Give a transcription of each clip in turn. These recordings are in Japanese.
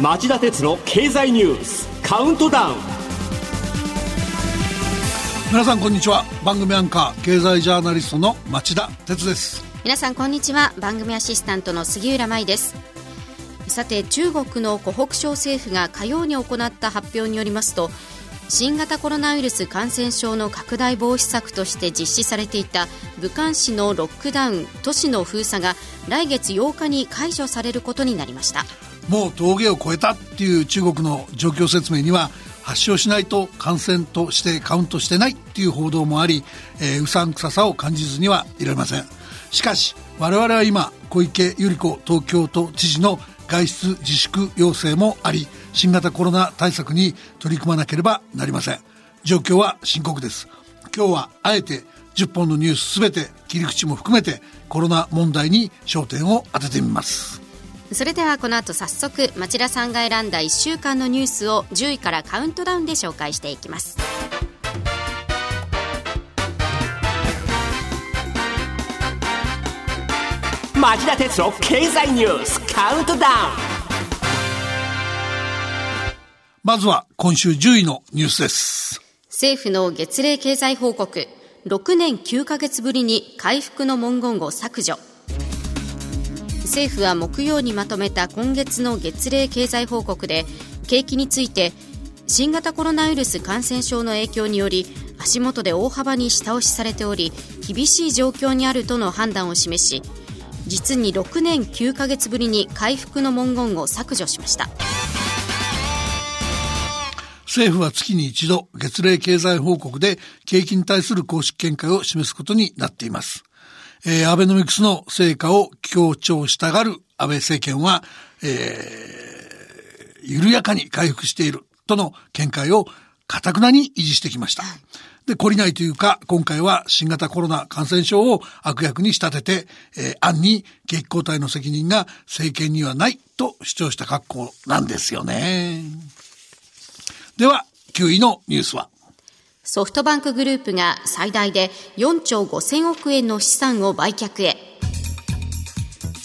町田鉄の経済ニュースカウントダウン。皆さんこんにちは。番組アンカー経済ジャーナリストの町田鉄です。皆さんこんにちは。番組アシスタントの杉浦舞です。さて中国の湖北省政府が火曜に行った発表によりますと新型コロナウイルス感染症の拡大防止策として実施されていた武漢市のロックダウン都市の封鎖が来月8日に解除されることになりました。もう峠を越えたっていう中国の状況説明には発症しないと感染としてカウントしてないっていう報道もあり、えー、うさんくささを感じずにはいられません。しかし我々は今小池百合子東京都知事の外出自粛要請もあり新型コロナ対策に取り組まなければなりません。状況は深刻です。今日はあえて10本のニュース全て切り口も含めてコロナ問題に焦点を当ててみます。それではこの後早速町田さんが選んだ1週間のニュースを10位からカウントダウンで紹介していきます。町田鉄の経済ニュースカウントダウンまずは今週10位のニュースです。政府の月例経済報告。6年9ヶ月ぶりに回復の文言を削除。政府は木曜にまとめた今月の月例経済報告で景気について新型コロナウイルス感染症の影響により足元で大幅に下押しされており厳しい状況にあるとの判断を示し実に6年9ヶ月ぶりに回復の文言を削除しました。政府は月に一度月例経済報告で景気に対する公式見解を示すことになっていますえー、アベノミクスの成果を強調したがる安倍政権は、えー、緩やかに回復しているとの見解を堅くなに維持してきました。で、懲りないというか、今回は新型コロナ感染症を悪役に仕立てて、えー、暗に景気後退の責任が政権にはないと主張した格好なんですよね。では、9位のニュースは？ソフトバンクグループが最大で4兆5000億円の資産を売却へ。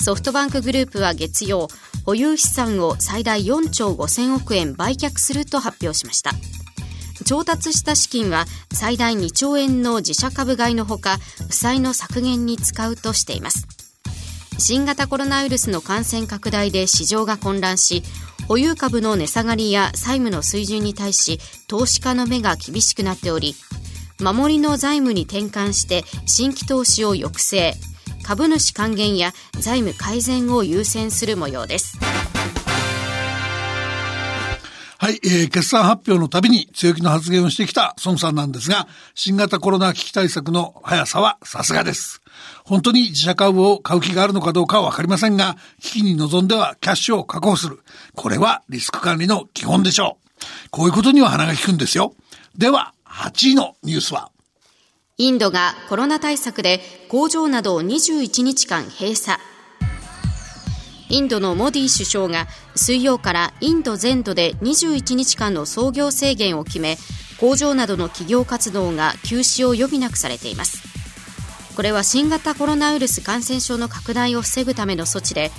ソフトバンクグループは月曜保有資産を最大4兆5000億円売却すると発表しました。調達した資金は最大2兆円の自社株買いのほか負債の削減に使うとしています。新型コロナウイルスの感染拡大で市場が混乱し保有株の値下がりや債務の水準に対し投資家の目が厳しくなっており守りの財務に転換して新規投資を抑制。株主還元や財務改善を優先する模様です。はい、えー、決算発表のたびに強気の発言をしてきた孫さんなんですが、新型コロナ危機対策の速さはさすがです。本当に自社株を買う気があるのかどうかはわかりませんが、危機に臨んではキャッシュを確保する。これはリスク管理の基本でしょう。こういうことには鼻が利くんですよ。では、8位のニュースはインドがコロナ対策で工場などを21日間閉鎖。インドのモディ首相が水曜からインド全土で21日間の操業制限を決め工場などの企業活動が休止を余儀なくされています。これは新型コロナウイルス感染症の拡大を防ぐための措置で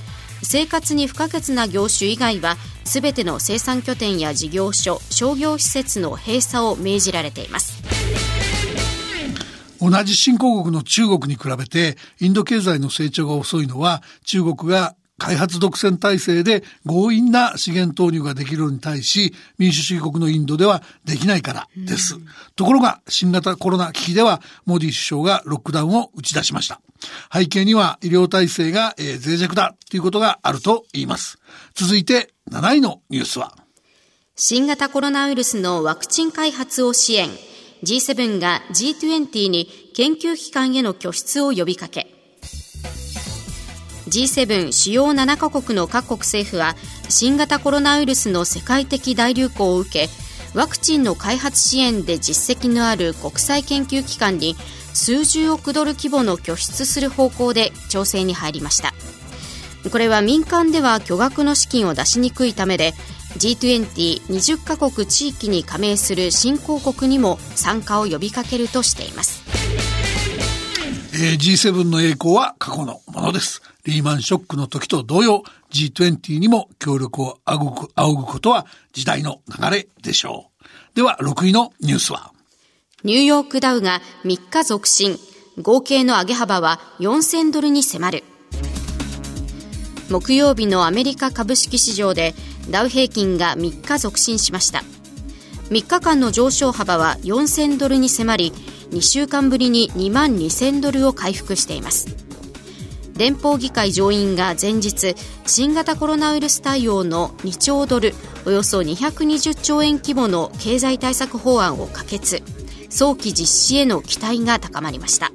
生活に不可欠な業種以外は全ての生産拠点や事業所商業施設の閉鎖を命じられています。同じ新興国の中国に比べてインド経済の成長が遅いのは中国が開発独占体制で強引な資源投入ができるのに対し、民主主義国のインドではできないからです。ところが、新型コロナ危機では、モディ首相がロックダウンを打ち出しました。背景には医療体制が、えー、脆弱だということがあると言います。続いて、7位のニュースは、新型コロナウイルスのワクチン開発を支援。G7 が G20 に研究機関への拠出を呼びかけ。G7 主要7カ国の各国政府は新型コロナウイルスの世界的大流行を受けワクチンの開発支援で実績のある国際研究機関に数十億ドル規模の拠出する方向で調整に入りました。これは民間では巨額の資金を出しにくいためで G2020 カ国地域に加盟する新興国にも参加を呼びかけるとしています、えー、G7 の栄光は過去のものです。リーマンショックの時と同様 G20 にも協力を仰ぐ仰ぐことは時代の流れでしょう。では6位のニュースは？ニューヨークダウが3日続伸。合計の上げ幅は4000ドルに迫る。木曜日のアメリカ株式市場でダウ平均が3日続伸しました。3日間の上昇幅は4000ドルに迫り2週間ぶりに2万2000ドルを回復しています。連邦議会上院が前日新型コロナウイルス対応の2兆ドルおよそ220兆円規模の経済対策法案を可決。早期実施への期待が高まりました。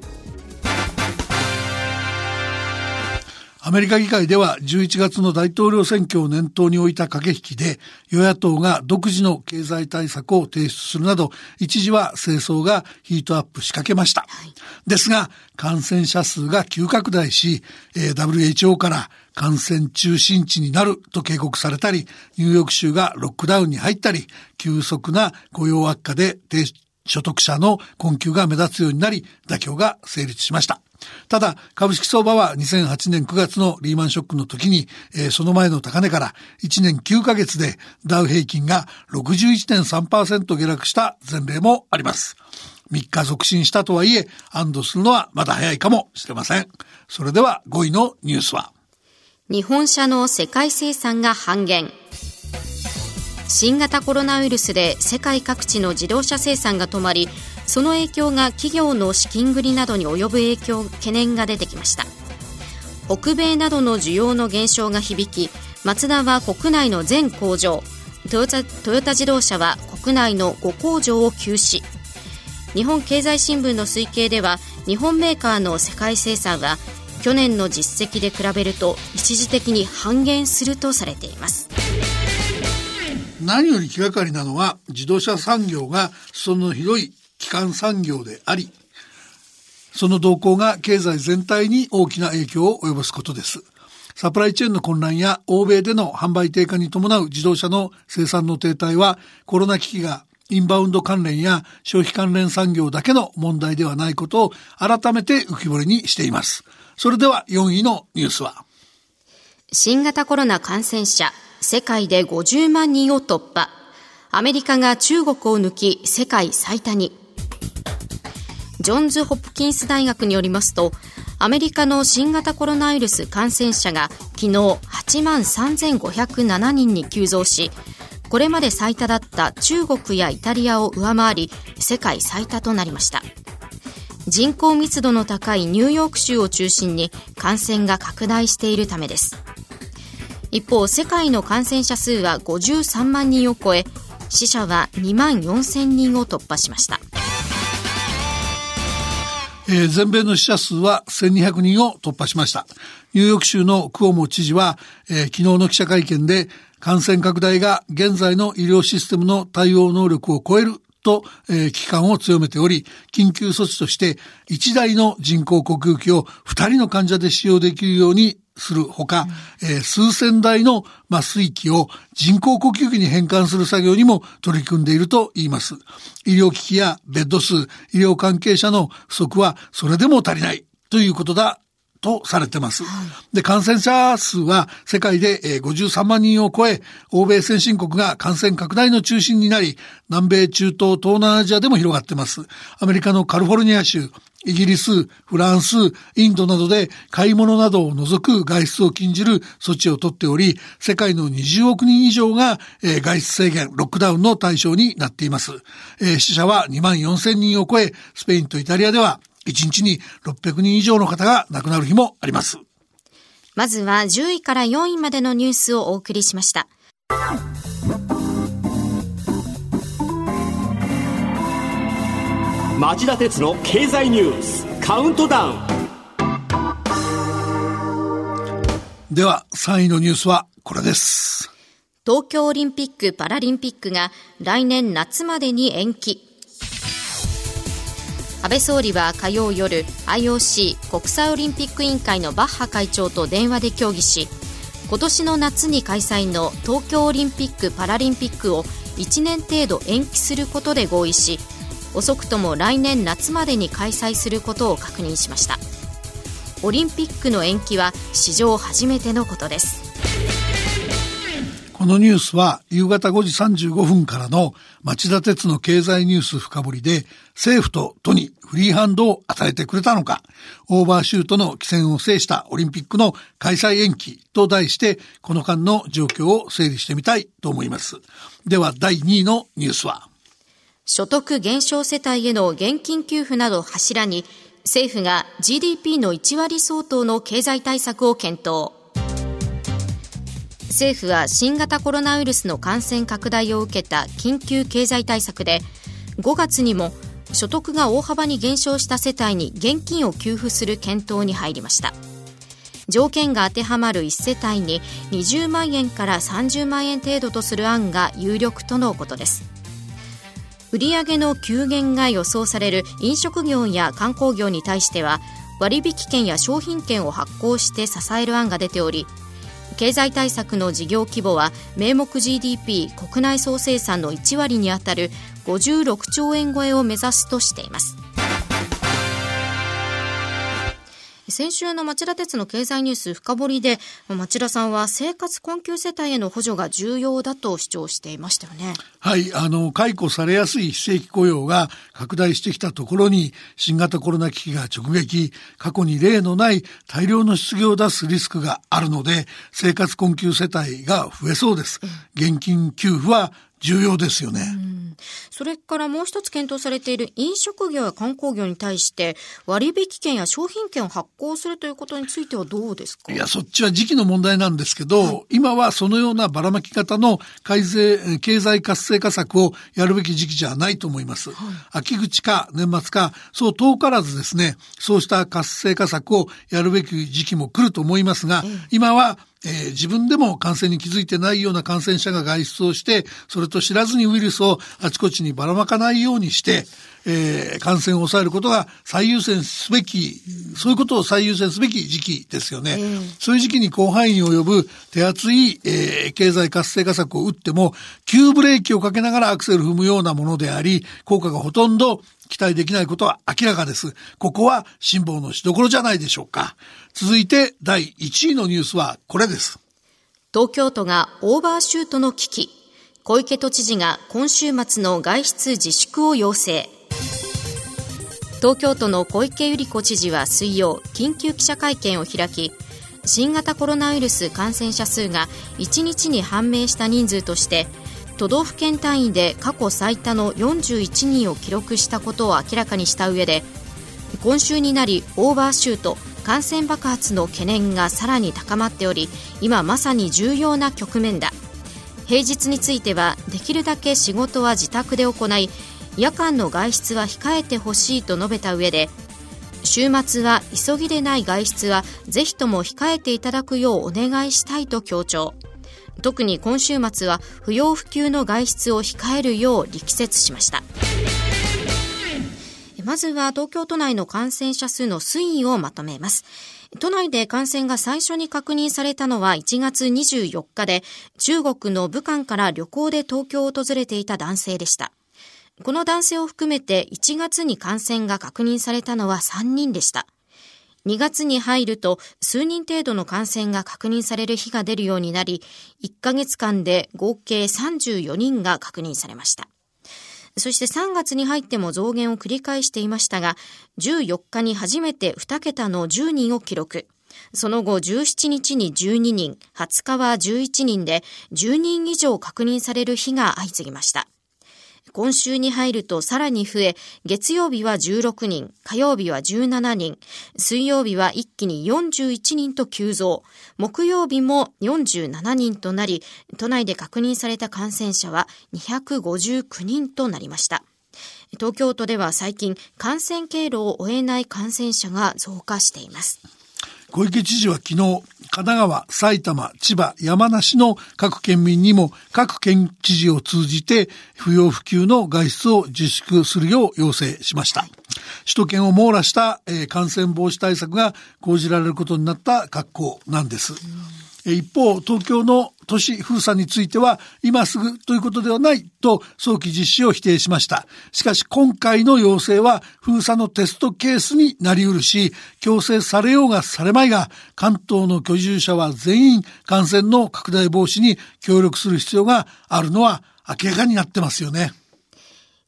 アメリカ議会では11月の大統領選挙を念頭に置いた駆け引きで与野党が独自の経済対策を提出するなど一時は政争がヒートアップしかけました。はい、ですが感染者数が急拡大し、WHO から感染中心地になると警告されたり、ニューヨーク州がロックダウンに入ったり、急速な雇用悪化で低所得者の困窮が目立つようになり、妥協が成立しました。ただ、株式相場は2008年9月のリーマンショックの時に、えー、その前の高値から1年9ヶ月でダウ平均が61.3%下落した前例もあります。3日続伸したとはいえ、安堵するのはまだ早いかもしれません。それでは5位のニュースは日本車の世界生産が半減。新型コロナウイルスで世界各地の自動車生産が止まりその影響が企業の資金繰りなどに及ぶ影響懸念が出てきました。北米などの需要の減少が響きマツダは国内の全工場トヨタトヨタ自動車は国内の5工場を休止。日本経済新聞の推計では日本メーカーの世界生産は去年の実績で比べると一時的に半減するとされています。何より気がかりなのは自動車産業がその広い基幹産業であり、その動向が経済全体に大きな影響を及ぼすことです。サプライチェーンの混乱や欧米での販売低下に伴う自動車の生産の停滞はコロナ危機がインバウンド関連や消費関連産業だけの問題ではないことを改めて浮き彫りにしています。それでは4位のニュースは新型コロナ感染者世界で50万人を突破。アメリカが中国を抜き世界最多に。ジョンズ・ホプキンス大学によりますと、アメリカの新型コロナウイルス感染者が昨日8万3507人に急増し、これまで最多だった中国やイタリアを上回り、世界最多となりました。人口密度の高いニューヨーク州を中心に感染が拡大しているためです。一方、世界の感染者数は53万人を超え、死者は2万4000人を突破しました。えー、全米の死者数は1200人を突破しました。ニューヨーク州のクオモ知事は、えー、昨日の記者会見で感染拡大が現在の医療システムの対応能力を超えると、えー、危機感を強めており、緊急措置として1台の人工呼吸器を2人の患者で使用できるようにするほか、うん、えー、数千台の麻酔機を人工呼吸器に変換する作業にも取り組んでいると言います。医療機器やベッド数、医療関係者の不足はそれでも足りないということだとされてます。で、感染者数は世界で53万人を超え、欧米先進国が感染拡大の中心になり、南米、中東、東南アジアでも広がってます。アメリカのカリフォルニア州、イギリス、フランス、インドなどで買い物などを除く外出を禁じる措置をとっており、世界の20億人以上が、え外出制限、ロックダウンの対象になっています。え死者は2万4千人を超え、スペインとイタリアでは1日に600人以上の方が亡くなる日もあります。まずは10位から4位までのニュースをお送りしました。町田鉄の経済ニュースカウントダウン。では3位のニュースはこれです。東京オリンピック・パラリンピックが来年夏までに延期。安倍総理は火曜夜 IOC 国際オリンピック委員会のバッハ会長と電話で協議し今年の夏に開催の東京オリンピック・パラリンピックを1年程度延期することで合意し遅くとも来年夏までに開催することを確認しました。オリンピックの延期は史上初めてのことです。このニュースは夕方5時35分からの町田鉄の経済ニュース深掘りで政府と都にフリーハンドを与えてくれたのか、オーバーシュートの起戦を制したオリンピックの開催延期と題してこの間の状況を整理してみたいと思います。では第2位のニュースは。所得減少世帯への現金給付など柱に政府が GDP の1割相当の経済対策を検討。政府は新型コロナウイルスの感染拡大を受けた緊急経済対策で5月にも所得が大幅に減少した世帯に現金を給付する検討に入りました条件が当てはまる1世帯に20万円から30万円程度とする案が有力とのことです売上の急減が予想される飲食業や観光業に対しては割引券や商品券を発行して支える案が出ており経済対策の事業規模は名目 GDP 国内総生産の1割に当たる56兆円超えを目指すとしています。先週の町田鉄の経済ニュース深掘りで町田さんは生活困窮世帯への補助が重要だと主張していましたよね。はい、あの解雇されやすい非正規雇用が拡大してきたところに新型コロナ危機が直撃過去に例のない大量の失業を出すリスクがあるので生活困窮世帯が増えそうです。現金給付は重要ですよね。それからもう一つ検討されている飲食業や観光業に対して割引券や商品券を発行するということについてはどうですか？いや、そっちは時期の問題なんですけど、はい、今はそのようなばらまき方の改正、経済活性化策をやるべき時期じゃないと思います。はい、秋口か年末か、そう遠からずですね、そうした活性化策をやるべき時期も来ると思いますが、今はえー、自分でも感染に気づいてないような感染者が外出をして、それと知らずにウイルスをあちこちにばらまかないようにして、えー、感染を抑えることが最優先すべき、そういうことを最優先すべき時期ですよね。えー、そういう時期に広範囲に及ぶ手厚い、えー、経済活性化策を打っても、急ブレーキをかけながらアクセル踏むようなものであり、効果がほとんど期待できないことは明らかです。ここは辛抱のしどころじゃないでしょうか。続いて第1位のニュースはこれです。東京都がオーバーシュートの危機。小池都知事が今週末の外出自粛を要請。東京都の小池百合子知事は水曜緊急記者会見を開き新型コロナウイルス感染者数が1日に判明した人数として都道府県単位で過去最多の41人を記録したことを明らかにした上で今週になりオーバーシュート感染爆発の懸念がさらに高まっており今まさに重要な局面だ。平日についてはできるだけ仕事は自宅で行い夜間の外出は控えてほしいと述べた上で週末は急ぎでない外出はぜひとも控えていただくようお願いしたいと強調。特に今週末は不要不急の外出を控えるよう力説しました。まずは東京都内の感染者数の推移をまとめます。都内で感染が最初に確認されたのは1月24日で中国の武漢から旅行で東京を訪れていた男性でした。この男性を含めて1月に感染が確認されたのは3人でした。2月に入ると数人程度の感染が確認される日が出るようになり、1ヶ月間で合計34人が確認されました。そして3月に入っても増減を繰り返していましたが、14日に初めて2桁の10人を記録。その後17日に12人、20日は11人で10人以上確認される日が相次ぎました。今週に入るとさらに増え、月曜日は16人、火曜日は17人、水曜日は一気に41人と急増、木曜日も47人となり、都内で確認された感染者は259人となりました。東京都では最近感染経路を追えない感染者が増加しています。小池知事は昨日、神奈川、埼玉、千葉、山梨の各県民にも各県知事を通じて不要不急の外出を自粛するよう要請しました。首都圏を網羅した、え、感染防止対策が講じられることになった格好なんです。一方、東京の都市封鎖については、今すぐということではないと早期実施を否定しました。しかし今回の要請は封鎖のテストケースになりうるし、強制されようがされまいが、関東の居住者は全員感染の拡大防止に協力する必要があるのは明らかになってますよね。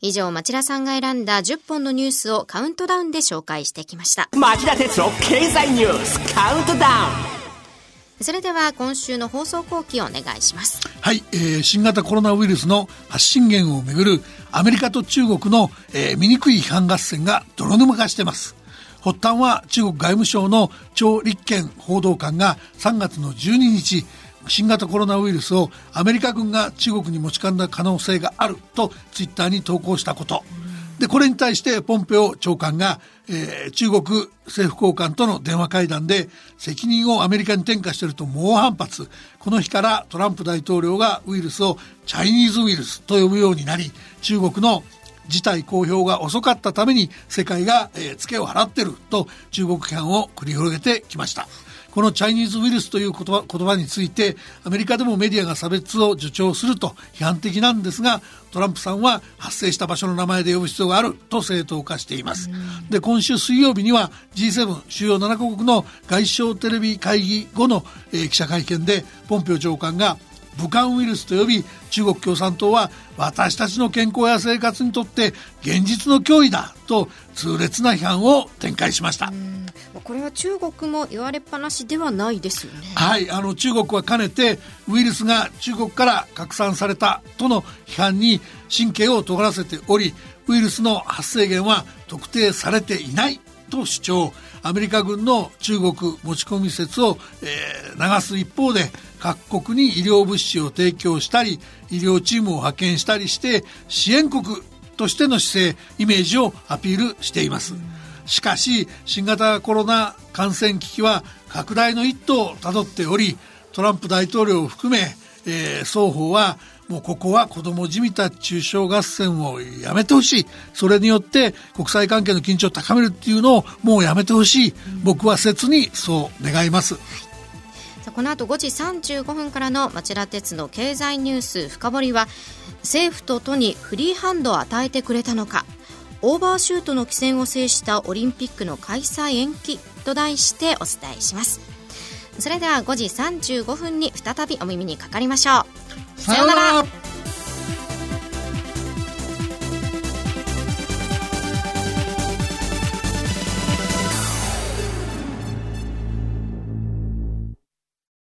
以上、町田さんが選んだ10本のニュースをカウントダウンで紹介してきました。町田哲郎経済ニュースカウントダウンそれでは今週の放送後期をお願いします。はい、えー、新型コロナウイルスの発信源をめぐるアメリカと中国の、えー、醜い批判合戦が泥沼化してます。発端は中国外務省の張立憲報道官が3月の12日、新型コロナウイルスをアメリカ軍が中国に持ち込んだ可能性があるとツイッターに投稿したこと。で、これに対してポンペオ長官が、えー、中国政府高官との電話会談で責任をアメリカに転嫁していると猛反発。この日からトランプ大統領がウイルスをチャイニーズウイルスと呼ぶようになり、中国の事態公表が遅かったために世界が、えー、ツケを払ってると中国批判を繰り広げてきました。このチャイニーズウイルスという言葉言葉についてアメリカでもメディアが差別を助長すると批判的なんですがトランプさんは発生した場所の名前で呼ぶ必要があると正当化しています。で今週水曜日には G7 主要7カ国の外相テレビ会議後の、えー、記者会見でポンペオ長官が武漢ウイルスと呼び中国共産党は私たちの健康や生活にとって現実の脅威だと痛烈な批判を展開しました。これは中国も言われっぱなしではないですよね。はいあの中国はかねてウイルスが中国から拡散されたとの批判に神経を尖らせておりウイルスの発生源は特定されていないと主張。アメリカ軍の中国持ち込み説を、えー、流す一方で各国に医療物資を提供したり医療チームを派遣したりして支援国としての姿勢イメージをアピールしています。しかし新型コロナ感染危機は拡大の一途をたどっておりトランプ大統領を含め、えー、双方はもうここは子供じみた中傷合戦をやめてほしい。それによって国際関係の緊張を高めるっていうのをもうやめてほしい。僕は切にそう願います。この後5時35分からの町田鉄の経済ニュース深掘りは政府と都にフリーハンドを与えてくれたのかオーバーシュートの規制を制したオリンピックの開催延期と題してお伝えします。それでは5時35分に再びお耳にかかりましょう。さようなら